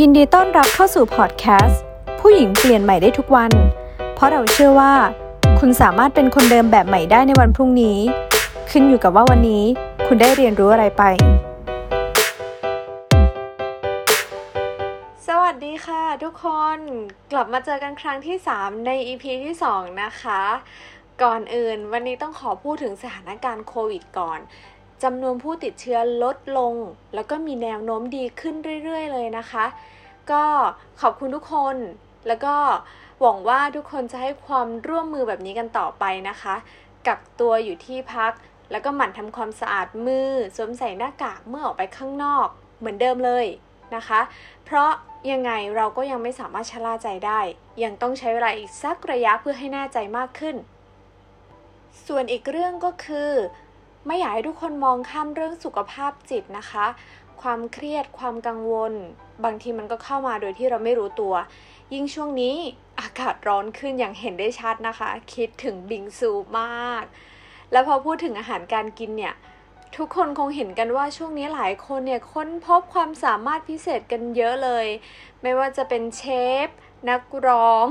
ยินดีต้อนรับเข้าสู่พอดแคสต์ผู้หญิงเปลี่ยนใหม่ได้ทุกวัน เพราะเราเชื่อว่า คุณสามารถเป็นคนเดิมแบบใหม่ได้ในวันพรุ่งนี้ ขึ้นอยู่กับว่าวันนี้ คุณได้เรียนรู้อะไรไป สวัสดีค่ะทุกคนกลับมาเจอกันครั้งที่ 3 ใน EP ที่ 2 นะคะ ก่อนอื่นวันนี้ต้องขอพูดถึงสถานการณ์โควิดก่อน จำนวนผู้ติดเชื้อลดลง แล้วก็มีแนวโน้มดีขึ้นเรื่อย ๆ เลยนะคะ ก็ขอบคุณทุกคน แล้วก็หวังว่าทุกคนจะให้ความร่วมมือแบบนี้กันต่อไปนะคะ กักตัวอยู่ที่พัก แล้วก็หมั่นทำความสะอาดมือ สวมใส่หน้ากากเมื่อออกไปข้างนอกเหมือนเดิมเลยนะคะ เพราะยังไงเราก็ยังไม่สามารถชะล่าใจได้ ยังต้องใช้เวลาอีกสักระยะเพื่อให้แน่ใจมากขึ้น ส่วนอีกเรื่องก็คือ ไม่อยากให้ทุกคนมองข้ามเรื่องสุขภาพจิตนะคะ ความเครียดความกังวล บางทีมันก็เข้ามาโดยที่เราไม่รู้ตัว ยิ่งช่วงนี้อากาศร้อนขึ้นอย่างเห็นได้ชัดนะคะ คิดถึงบิงซูมาก แล้วพอพูดถึงอาหารการกินเนี่ย ทุกคนคงเห็นกันว่าช่วงนี้หลายคนเนี่ยค้นพบความสามารถพิเศษกันเยอะเลย ไม่ว่าจะเป็นเชฟนักร้อง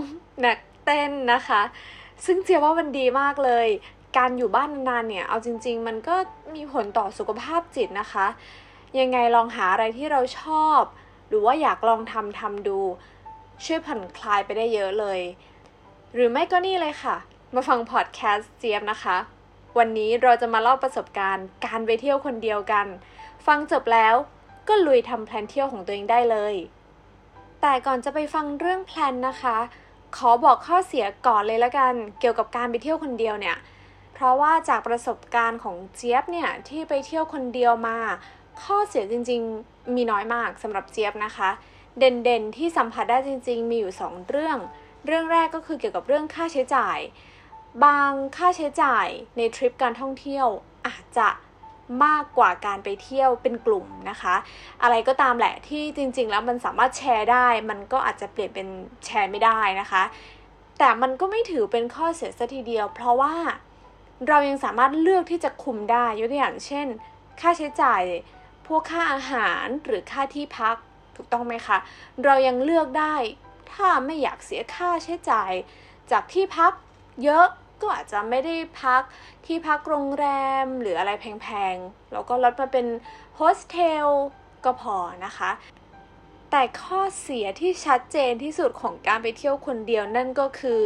นักเต้นนะคะ ซึ่งเจียว่ามันดีมากเลย การอยู่บ้านนานๆเนี่ย เอาจริง ๆ มันก็มีผลต่อสุขภาพจิตนะคะ ยังไงลองหาอะไรที่เราชอบ หรือว่าอยากลองทำทำดู ช่วยผ่อนคลายไปได้เยอะเลย หรือไม่ก็นี่เลยค่ะ มาฟังพอดแคสต์เจี๊ยบนะคะ วันนี้เราจะมาเล่าประสบการณ์ การไปเที่ยวคนเดียวกัน ฟังจบแล้วก็ลุยทำ plan เที่ยวของตัวเองได้เลย แต่ก่อนจะไปฟังเรื่อง plan นะคะขอบอกข้อเสียก่อนเลยละกัน เกี่ยวกับการไปเที่ยวคนเดียวเนี่ย เพราะว่าจากประสบการณ์ของเจี๊ยบเนี่ยที่ไปเที่ยวคนเดียวมา ข้อเสียจริงๆมีน้อยมากสำหรับเจี๊ยบนะคะ เด่นๆที่สัมผัสได้จริง ๆ มีอยู่ 2 เรื่อง เรื่องแรกก็คือเกี่ยวกับเรื่องค่าใช้จ่าย บางค่าใช้จ่ายในทริปการท่องเที่ยวอาจจะมากกว่าการไปเที่ยวเป็นกลุ่มนะคะ อะไรก็ตามแหละที่จริง ๆ แล้วมันสามารถแชร์ได้ มันก็อาจจะเปลี่ยนเป็นแชร์ไม่ได้นะคะ แต่มันก็ไม่ถือเป็นข้อเสียซะทีเดียว เพราะว่า เรายังสามารถเลือกที่จะคุมได้ยกตัวอย่างเช่น ค่าใช้จ่ายพวกค่าอาหารหรือค่าที่พักถูกต้องไหมคะ เรายังเลือกได้ ถ้าไม่อยากเสียค่าใช้จ่าย จากที่พักเยอะก็อาจจะไม่ได้พักที่พักโรงแรมหรืออะไรแพงๆ แล้วก็ลดมาเป็นโฮสเทลก็พอนะคะ แต่ข้อเสียที่ชัดเจนที่สุดของการไปเที่ยวคนเดียวนั่นก็คือ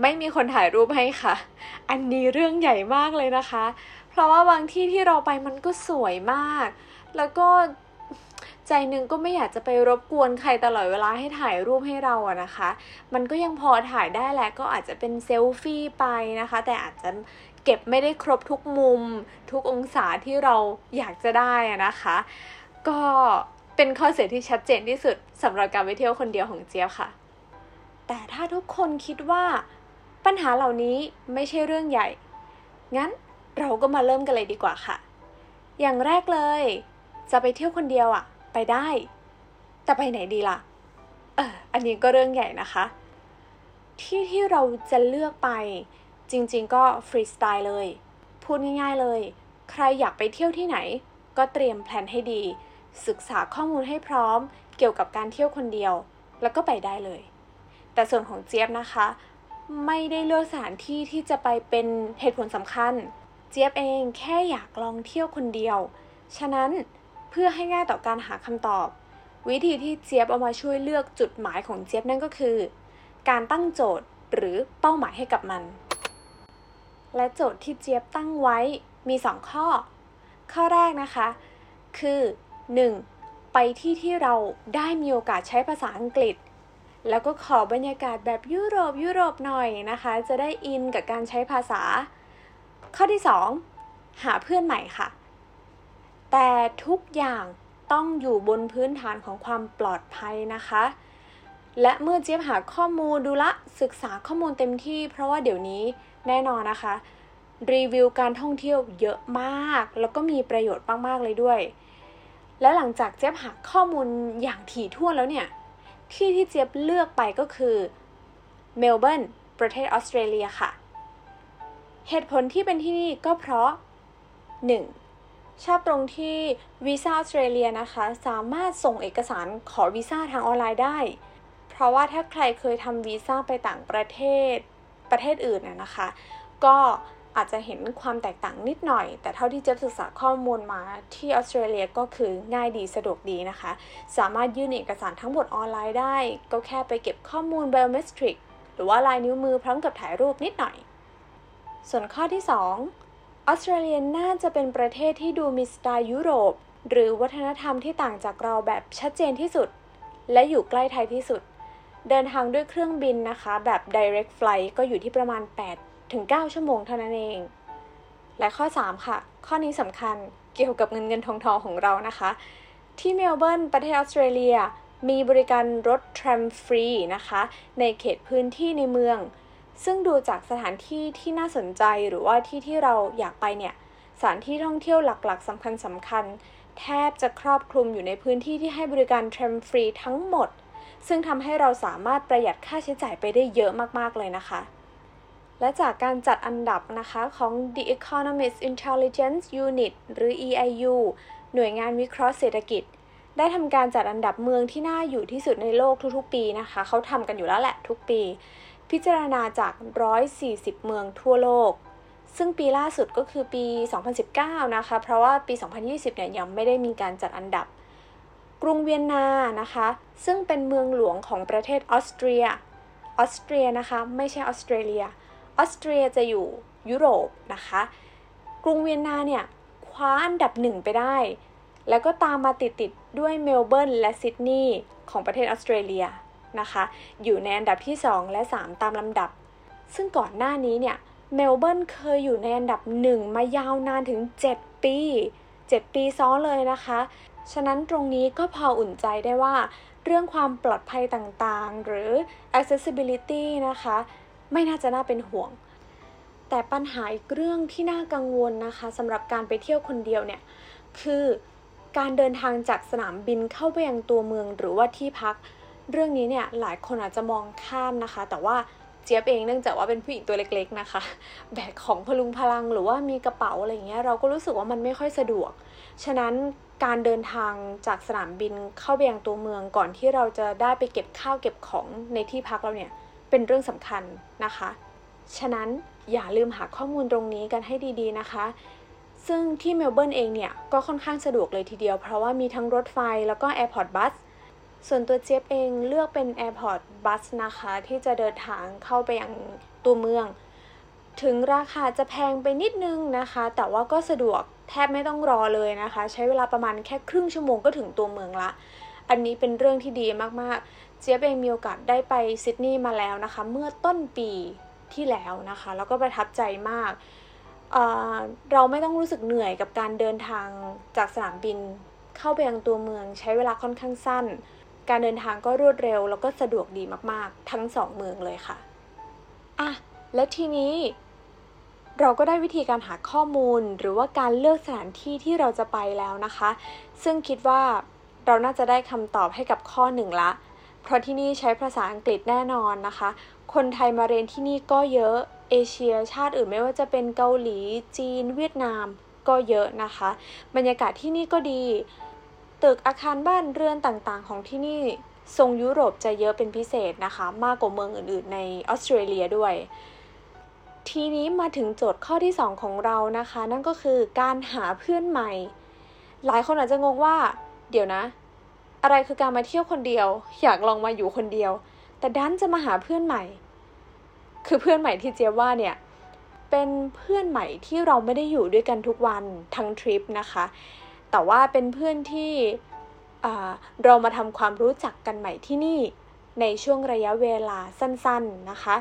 ไม่มีคนถ่ายรูปให้ค่ะ อันนี้เรื่องใหญ่มากเลยนะคะ เพราะว่าบางที่ที่เราไปมันก็สวยมาก แล้วก็ใจหนึ่งก็ไม่อยากจะไปรบกวนใครตลอดเวลาให้ถ่ายรูปให้เราอะนะคะ มันก็ยังพอถ่ายได้แหละก็อาจจะเป็นเซลฟี่ไปนะคะ แต่อาจจะเก็บไม่ได้ครบทุกมุม ทุกองศาที่เราอยากจะได้นะคะ ก็เป็นข้อเสียที่ชัดเจนที่สุดสำหรับการไปเที่ยวคนเดียวของเจี๊ยบค่ะ แต่ถ้าทุกคนคิดว่า ปัญหาเหล่านี้ไม่ใช่เรื่องใหญ่ งั้นเราก็มาเริ่มกันเลยดีกว่าค่ะ อย่างแรกเลย จะไปเที่ยวคนเดียวอะไปได้ แต่ไปไหนดีล่ะ เอออันนี้ก็เรื่องใหญ่นะคะ ที่ที่เราจะเลือกไป จริงๆก็ฟรีสไตล์เลย พูดง่ายๆเลย ใครอยากไปเที่ยวที่ไหน ก็เตรียมแผนให้ดี ศึกษาข้อมูลให้พร้อม เกี่ยวกับการเที่ยวคนเดียว แล้วก็ไปได้เลย แต่ส่วนของเจี๊ยบนะคะ ไม่ได้เลือกสถานที่ที่จะไปเป็นเหตุผลสำคัญ เจี๊ยบเองแค่อยากลองเที่ยวคนเดียว ฉะนั้นเพื่อให้ง่ายต่อการหาคำตอบ วิธีที่เจี๊ยบเอามาช่วยเลือกจุดหมายของเจี๊ยบนั่นก็คือ การตั้งโจทย์หรือเป้าหมายให้กับมัน และโจทย์ที่เจี๊ยบตั้งไว้มี 2 ข้อ ข้อแรกนะคะ คือ 1. ไปที่ที่เราได้มีโอกาสใช้ภาษาอังกฤษ แล้วก็ขอบรรยากาศแบบยุโรปยุโรปหน่อยนะคะ จะได้อินกับการใช้ภาษา ข้อที่ 2 หาเพื่อนใหม่ค่ะ แต่ทุกอย่างต้องอยู่บนพื้นฐานของความปลอดภัยนะคะ และเมื่อเจี๊ยบหาข้อมูลดูละศึกษาข้อมูลเต็มที่ เพราะว่าเดี๋ยวนี้แน่นอนนะคะ รีวิวการท่องเที่ยวเยอะมาก แล้วก็มีประโยชน์มากๆเลยด้วย และหลังจากเจี๊ยบหาข้อมูลอย่างถี่ถ้วนแล้วเนี่ย ที่ที่เจี๊ยบเลือกไปก็คือเมลเบิร์นประเทศออสเตรเลียค่ะ เหตุผลที่เป็นที่นี่ก็เพราะ 1. ชอบตรงที่วีซ่าออสเตรเลียนะคะ สามารถส่งเอกสารขอวีซ่าทางออนไลน์ได้ เพราะว่าถ้าใครเคยทำวีซ่าไปต่างประเทศประเทศอื่นนะคะ ก็ อาจจะเห็นความแตกต่างนิดหน่อย แต่เท่าที่เจ๊ศึกษาข้อมูลมาที่ออสเตรเลียก็คือง่ายดีสะดวกดีนะคะ สามารถยื่นเอกสารทั้งหมดออนไลน์ได้ ก็แค่ไปเก็บข้อมูล biometric หรือว่าลายนิ้วมือพร้อมกับถ่ายรูปนิดหน่อย ส่วนข้อที่ 2 ออสเตรเลียน่าจะเป็นประเทศที่ดูมีสไตล์ยุโรป หรือวัฒนธรรมที่ต่างจากเราแบบชัดเจนที่สุด และอยู่ใกล้ไทยที่สุด เดินทางด้วยเครื่องบินนะคะ แบบ direct flight ก็อยู่ที่ประมาณ 8 ถึง 9 ชั่วโมงเท่านั้นเอง และข้อ 3 ค่ะ ข้อนี้สำคัญเกี่ยวกับเงินเงินทองทองของเรานะคะ ที่เมลเบิร์นประเทศออสเตรเลีย มีบริการรถทรัมฟรีนะคะ ในเขตพื้นที่ในเมือง ซึ่งดูจากสถานที่ที่น่าสนใจหรือว่าที่ที่เราอยากไปเนี่ยสถานที่ท่องเที่ยวหลักๆสำคัญสำคัญ แทบจะครอบคลุมอยู่ในพื้นที่ที่ให้บริการทรัมฟรีทั้งหมด ซึ่งทำให้เราสามารถประหยัดค่าใช้จ่ายไปได้เยอะมากๆเลยนะคะ และจากการจัดอันดับนะคะของ The Economist Intelligence Unit หรือ EIU หน่วยงานวิเคราะห์เศรษฐกิจ ได้ทำการจัดอันดับเมืองที่น่าอยู่ที่สุดในโลกทุกๆ ปีนะคะ เขาทำกันอยู่แล้วแหละทุกปี พิจารณาจาก 140 เมืองทั่วโลก ซึ่งปีล่าสุดก็คือปี 2019 นะคะ เพราะว่าปี 2020 เนี่ยยังไม่ได้มีการจัดอันดับ กรุงเวียนนานะคะ ซึ่งเป็นเมืองหลวงของประเทศออสเตรีย ออสเตรียนะคะ ไม่ใช่ออสเตรเลีย ออสเตรียจะอยู่ยุโรปนะคะ กรุงเวียนนาเนี่ยคว้าอันดับหนึ่งไปได้ แล้วก็ตามมาติดๆด้วยเมลเบิร์นและซิดนีย์ของประเทศออสเตรเลียนะคะ อยู่ในอันดับที่ 2 และ 3 ตามลำดับ ซึ่งก่อนหน้านี้เนี่ยเมลเบิร์นเคยอยู่ในอันดับหนึ่งมายาวนานถึง 7 ปี 7 ปีซ้อนเลยนะคะ ฉะนั้นตรงนี้ก็พออุ่นใจได้ว่า เรื่องความปลอดภัยต่างๆ หรือ accessibility นะคะ ไม่น่าจะน่าเป็นห่วง แต่ปัญหาอีกเรื่องที่น่ากังวลนะคะสำหรับการไปเที่ยวคนเดียวเนี่ยคือการเดินทางจากสนามบินเข้าไปยังตัวเมืองหรือว่าที่พัก เรื่องนี้เนี่ยหลายคนอาจจะมองข้ามนะคะ แต่ว่าเจี๊ยบเองเนื่องจากว่าเป็นผู้หญิงตัวเล็กๆนะคะ แบกของพลุงพลังหรือว่ามีกระเป๋าอะไรเงี้ยเราก็รู้สึกว่ามันไม่ค่อยสะดวก ฉะนั้นการเดินทางจากสนามบินเข้าไปยังตัวเมืองก่อนที่เราจะได้ไปเก็บข้าวเก็บของในที่พักเราเนี่ย เป็นเรื่องสำคัญนะคะ ฉะนั้นอย่าลืมหาข้อมูลตรงนี้กันให้ดีๆนะคะ ซึ่งที่เมลเบิร์นเองเนี่ย ก็ค่อนข้างสะดวกเลยทีเดียว เพราะว่ามีทั้งรถไฟแล้วก็ Airport Bus ส่วนตัวเจี๊ยบเองเลือกเป็น Airport Bus นะคะ ที่จะเดินทางเข้าไปยังตัวเมือง ถึงราคาจะแพงไปนิดนึงนะคะ แต่ว่าก็สะดวกแทบไม่ต้องรอเลยนะคะ ใช้เวลาประมาณแค่ครึ่งชั่วโมงก็ถึงตัวเมืองละ อันนี้เป็นเรื่องที่ดีมากๆ เจี๊ยบเองมีโอกาสได้ไปซิดนีย์มาแล้วนะคะ เมื่อต้นปีที่แล้วนะคะ แล้วก็ประทับใจมากเเราไม่ต้องรู้สึกเหนื่อยกับการเดินทางจากสนามบิน เข้าไปยังตัวเมืองใช้เวลาค่อนข้างสั้น การเดินทางก็รวดเร็ว แล้วก็สะดวกดีมากๆ ทั้งสองเมืองเลยค่ะอะและทีนี้เราก็ได้วิธีการหาข้อมูลหรือว่าการเลือกสถานที่ที่เราจะไปแล้วนะคะ ซึ่งคิดว่าเราน่าจะได้คำตอบให้กับข้อหนึ่งละ เพราะที่นี่ใช้ภาษาอังกฤษแน่นอนนะคะ คนไทยมาเรียนที่นี่ก็เยอะเอเชียชาติอื่นไม่ว่าจะเป็นเกาหลี จีน เวียดนามก็เยอะนะคะ บรรยากาศที่นี่ก็ดี ตึกอาคารบ้านเรือนต่างๆ ของที่นี่ทรงยุโรปจะเยอะเป็นพิเศษนะคะ มากกว่าเมืองอื่นๆ ในออสเตรเลียด้วย ทีนี้มาถึงโจทย์ข้อที่ 2 ของเรานะคะ นั่นก็คือการหาเพื่อนใหม่ หลายคนอาจจะงงว่า เดี๋ยวนะ อะไรคือการมาเที่ยวคนเดียว อยากลองมาอยู่คนเดียว แต่ดันจะมาหาเพื่อนใหม่ คือเพื่อนใหม่ที่เจี๊ยบว่าเนี่ยเป็นเพื่อนใหม่ที่เราไม่ได้อยู่ด้วยกันทุกวันทั้งทริปนะคะ แต่ว่าเป็นเพื่อนที่เรามาทำความรู้จักกันใหม่ที่นี่ในช่วงระยะเวลาสั้นๆนะคะ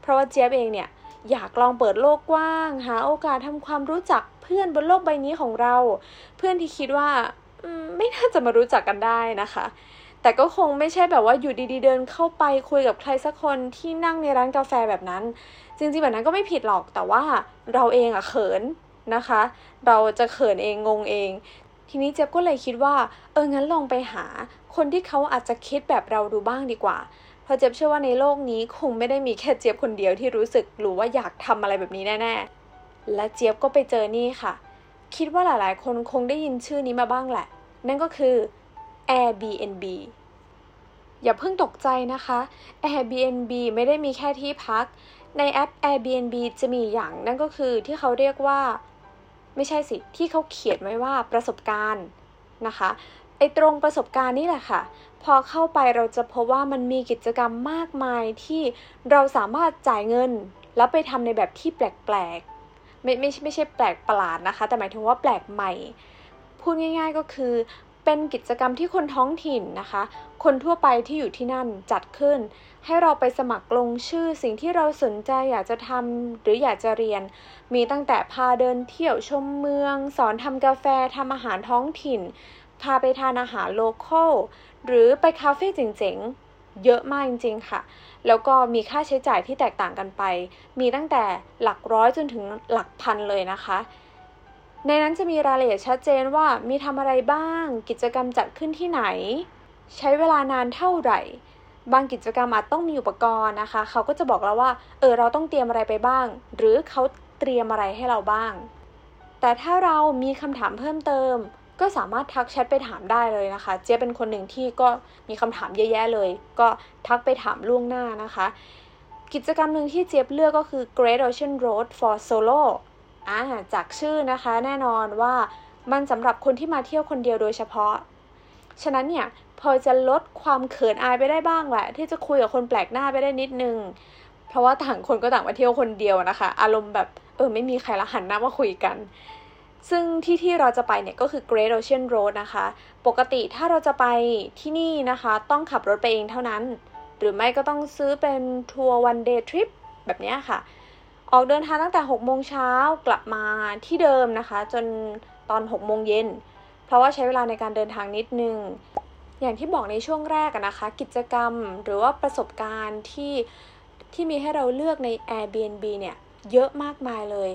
เพราะว่าเจี๊ยบเองเนี่ยอยากลองเปิดโลกกว้าง หาโอกาสทำความรู้จักเพื่อนบนโลกใบนี้ของเรา เพื่อนที่คิดว่า ไม่น่าจะมารู้จักกันได้นะคะ แต่ก็คงไม่ใช่แบบว่าอยู่ดีๆ เดินเข้าไปคุยกับใครสักคนที่นั่งในร้านกาแฟแบบนั้น จริงๆแบบนั้นก็ไม่ผิดหรอกแต่ว่าเราเองอะเขินนะคะ เราจะเขินเองงงเอง ทีนี้เจ๊บก็เลยคิดว่า เอองั้นลองไปหา คนที่เขาอาจจะคิดแบบเราดูบ้างดีกว่าเพราะเจ๊บเชื่อว่าในโลกนี้คงไม่ได้มีแค่เจี๊ยบคนเดียวที่รู้สึกหรือว่าอยากทำอะไรแบบนี้แน่ ๆ และเจี๊ยบก็ไปเจอนี่ค่ะ คิดว่าหลายๆ คนคงได้ยินชื่อนี้มาบ้างแหละ นั่นก็คือ Airbnb อย่าเพิ่งตกใจนะคะ Airbnb ไม่ได้มีแค่ที่พัก ในแอป Airbnb จะมีอย่างนั่นก็คือที่เขาเรียกว่า ไม่ใช่สิ ที่เขาเขียนไว้ว่าประสบการณ์นะคะ ไอตรงประสบการณ์นี่แหละค่ะ พอเข้าไปเราจะพบว่ามันมีกิจกรรมมากมายที่เราสามารถจ่ายเงิน แล้วไปทำในแบบที่แปลกๆ ไม่ไม่ไม่ใช่แปลกประหลาดนะคะ แต่หมายถึงว่าแปลกใหม่ พูดง่าย ๆก็คือเป็นกิจกรรมที่คนท้องถิ่นนะคะ คนทั่วไปที่อยู่ที่นั่นจัดขึ้น ให้เราไปสมัครลงชื่อสิ่งที่เราสนใจอยากจะทำหรืออยากจะเรียน มีตั้งแต่พาเดินเที่ยวชมเมือง สอนทำกาแฟทำอาหารท้องถิ่น พาไปทานอาหารโลคอลหรือไปคาเฟ่เจ๋งๆ เยอะมากจริง ๆ ค่ะ แล้วก็มีค่าใช้จ่ายที่แตกต่างกันไป มีตั้งแต่หลักร้อยจนถึงหลักพันเลยนะคะ ในนั้นจะมีรายละเอียดชัดเจนว่ามีทำอะไรบ้าง กิจกรรมจัดขึ้นที่ไหน ใช้เวลานานเท่าไหร่ บางกิจกรรมอาจต้องมีอุปกรณ์นะคะ เขาก็จะบอกเราว่า เออเราต้องเตรียมอะไรไปบ้าง หรือเขาเตรียมอะไรให้เราบ้าง แต่ถ้าเรามีคำถามเพิ่มเติม ก็สามารถทักแชทไปถามได้เลยนะคะ เจ๊เป็นคนหนึ่งที่ก็มีคำถามเยอะแยะเลย ก็ทักไปถามล่วงหน้านะคะ กิจกรรมหนึ่งที่เจี๊ยบเลือกก็คือ Great Ocean Road for Solo อ่าจากชื่อนะคะแน่นอนว่ามันสำหรับคนที่มาเที่ยวคนเดียวโดยเฉพาะ ฉะนั้นเนี่ยพอจะลดความเขินอายไปได้บ้างแหละ ที่จะคุยกับคนแปลกหน้าไปได้นิดนึง เพราะว่าต่างคนก็ต่างมาเที่ยวคนเดียวนะคะ อารมณ์แบบเออไม่มีใครละหันหน้ามาคุยกัน ซึ่งที่ที่เราจะไปเนี่ยก็คือ Great Ocean Road นะคะ ปกติถ้าเราจะไปที่นี่นะคะ ต้องขับรถไปเองเท่านั้น หรือไม่ก็ต้องซื้อเป็นทัวร์ one day trip แบบนี้ค่ะ ออกเดินทางตั้งแต่ 6 โมงเช้ากลับมาที่เดิมนะคะ จนตอน 6 โมงเย็น เพราะว่าใช้เวลาในการเดินทางนิดนึง อย่างที่บอกในช่วงแรกนะคะ กิจกรรมหรือว่าประสบการณ์ที่ที่มีให้เราเลือกใน Airbnb เนี่ยเยอะมากมายเลย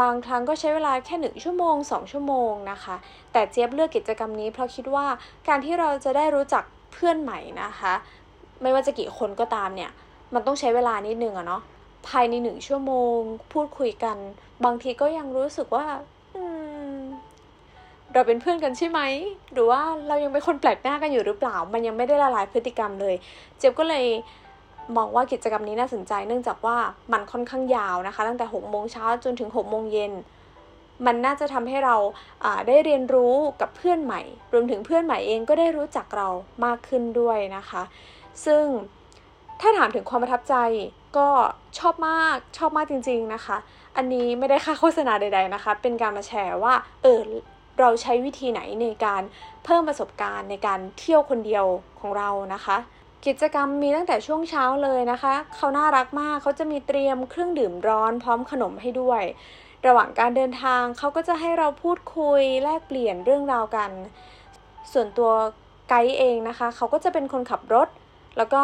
บางครั้งก็ใช้เวลาแค่หนึ่งชั่วโมง 2 ชั่วโมงนะคะ แต่เจี๊ยบเลือกกิจกรรมนี้เพราะคิดว่าการที่เราจะได้รู้จักเพื่อนใหม่นะคะ ไม่ว่าจะกี่คนก็ตามเนี่ย มันต้องใช้เวลานิดนึงอะเนาะภายในหนึ่งชั่วโมง พูดคุยกัน บางทีก็ยังรู้สึกว่าเราเป็นเพื่อนกันใช่ไหม หรือว่าเรายังเป็นคนแปลกหน้ากันอยู่หรือเปล่า มันยังไม่ได้ละลายพฤติกรรมเลย เจ็บก็เลย มองว่ากิจกรรมนี้น่าสนใจเนื่องจากว่ามันค่อนข้างยาวนะคะ ตั้งแต่6โมงเช้าจนถึง6โมงเย็นมันน่าจะทำให้เราได้เรียนรู้กับเพื่อนใหม่ รวมถึงเพื่อนใหม่เองก็ได้รู้จักเรามากขึ้นด้วยนะคะ ซึ่งถ้าถามถึงความประทับใจก็ชอบมากชอบมากจริง ๆนะคะ อันนี้ไม่ได้ค่าโฆษณาใด ๆนะคะ เป็นการมาแชร์ว่าเออเราใช้วิธีไหนในการเพิ่มประสบการณ์ในการเที่ยวคนเดียวของเรานะคะ กิจกรรมมีตั้งแต่ช่วงเช้าเลยนะคะ เขาน่ารักมากเขาจะมีเตรียมเครื่องดื่มร้อนพร้อมขนมให้ด้วย ระหว่างการเดินทางเขาก็จะให้เราพูดคุยแลกเปลี่ยนเรื่องราวกัน ส่วนตัวไกด์เองนะคะ เขาก็จะเป็นคนขับรถ แล้วก็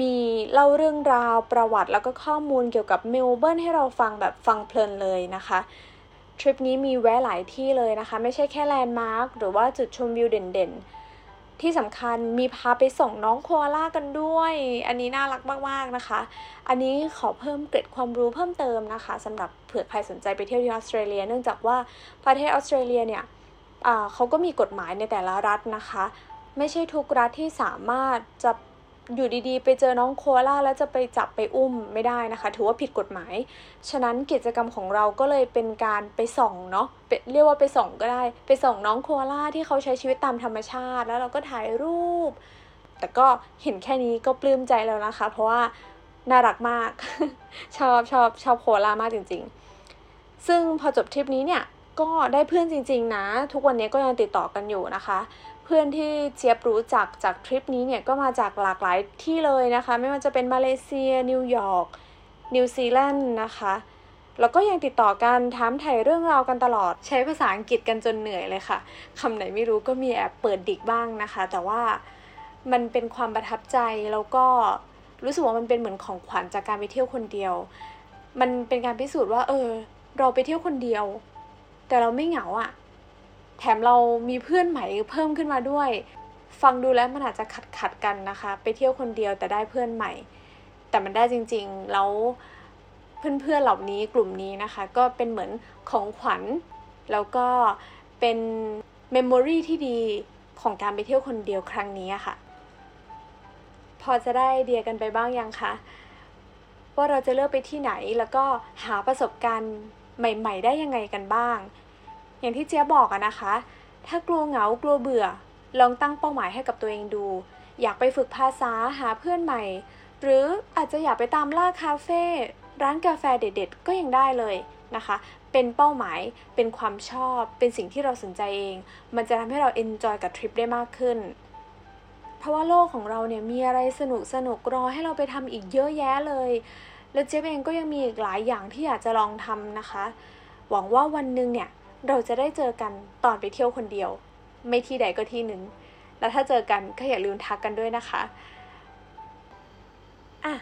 มีเล่าเรื่องราวประวัติ แล้วก็ข้อมูลเกี่ยวกับเมลเบิร์นให้เราฟังแบบฟังเพลินเลยนะคะทริปนี้มีแวะหลายที่เลยนะคะ ไม่ใช่แค่ landmark หรือว่าจุดชมวิวเด่นๆ ที่สำคัญมีพาไปส่งน้องโคอาล่ากันด้วย อันนี้น่ารักมากๆนะคะ อันนี้ขอเพิ่มเกร็ดความรู้เพิ่มเติมนะคะสำหรับเผื่อใครสนใจไปเที่ยวที่ออสเตรเลีย เนื่องจากว่าประเทศออสเตรเลียเนี่ยเขาก็มีกฎหมายในแต่ละรัฐนะคะ ไม่ใช่ทุกรัฐที่สามารถจะ อยู่ดีๆ ไปเจอน้องโคอาล่าแล้วจะไปจับไปอุ้มไม่ได้นะคะ ถือว่าผิดกฎหมาย ฉะนั้นกิจกรรมของเราก็เลยเป็นการไปส่องเนาะเรียกว่าไปส่องก็ได้ ไปส่องน้องโคอาล่าที่เขาใช้ชีวิตตามธรรมชาติ แล้วเราก็ถ่ายรูป แต่ก็เห็นแค่นี้ก็ปลื้มใจแล้วนะคะ เพราะว่าน่ารักมาก ชอบชอบชอบโคอาล่ามากจริง ๆ ซึ่งพอจบทริปนี้เนี่ยก็ได้เพื่อนจริง ๆ นะ ทุกวันนี้ก็ยังติดต่อกันอยู่นะคะ เพื่อนที่เจี๊ยบรู้จักจากทริปนี้เนี่ยก็มาจากหลากหลายที่เลยนะคะ ไม่ว่าจะเป็นมาเลเซีย นิวยอร์กนิวซีแลนด์นะคะแล้วก็ยังติดต่อกันถามถ่ายเรื่องราวกันตลอด ใช้ภาษาอังกฤษกันจนเหนื่อยเลยค่ะคำไหนไม่รู้ก็มีแอบเปิดดิกบ้างนะคะ แต่ว่ามันเป็นความประทับใจแล้วก็รู้สึกว่ามันเป็นเหมือนของขวัญจากการไปเที่ยวคนเดียว มันเป็นการพิสูจน์ว่า เออ เราไปเที่ยวคนเดียว แต่เราไม่เหงาอะ่ะ แถมเรามีเพื่อนใหม่เพิ่มขึ้นมาด้วย ฟังดูแล้วมันอาจจะขัดขัดกันนะคะ ไปเที่ยวคนเดียวแต่ได้เพื่อนใหม่ แต่มันได้จริงๆ แล้วเพื่อนๆเหล่านี้กลุ่มนี้นะคะ ก็เป็นเหมือนของขวัญ แล้วก็เป็นเมมโมรีที่ดีของการไปเที่ยวคนเดียวครั้งนี้ค่ะ พอจะได้เดียกันไปบ้างยังคะว่าเราจะเลือกไปที่ไหนแล้วก็หาประสบการณ์ใหม่ ๆ ได้ยังไงกันบ้าง อย่างที่เจ๊ยบอกอะนะคะ ถ้ากลัวเหงากลัวเบื่อ ลองตั้งเป้าหมายให้กับตัวเองดู อยากไปฝึกภาษาหาเพื่อนใหม่ หรืออาจจะอยากไปตามล่าคาเฟ่ร้านกาแฟเด็ดๆ ก็ยังได้เลยนะคะ เป็นเป้าหมายเป็นความชอบ เป็นสิ่งที่เราสนใจเอง มันจะทำให้เรา enjoy กับทริปได้มากขึ้น เพราะว่าโลกของเราเนี่ยมีอะไรสนุกสนุกรอให้เราไปทำอีกเยอะแยะเลย แล้วเจี๊ยบเองก็ยังมีอีกหลายอย่างที่อยากจะลองทำนะคะ หวังว่าวันหนึ่งเนี่ย เราจะได้เจอกันตอนไปเที่ยวคนเดียว ไม่ที่ใดก็ที่หนึ่ง แล้วถ้าเจอกันก็อย่าลืมทักกันด้วยนะคะอะ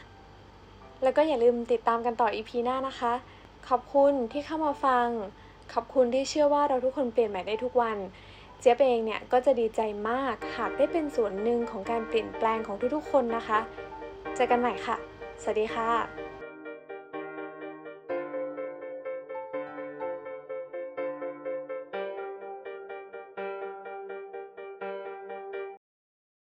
แล้วก็อย่าลืมติดตามกันต่อ EP หน้านะคะ ขอบคุณที่เข้ามาฟัง ขอบคุณที่เชื่อว่าเราทุกคนเปลี่ยนใหม่ได้ทุกวัน เจ๊ยบเองเนี่ยก็จะดีใจมากหากได้เป็นส่วนหนึ่งของการเปลี่ยนแปลงของทุกๆคนนะคะ เจอกันใหม่ค่ะ สวัสดีค่ะ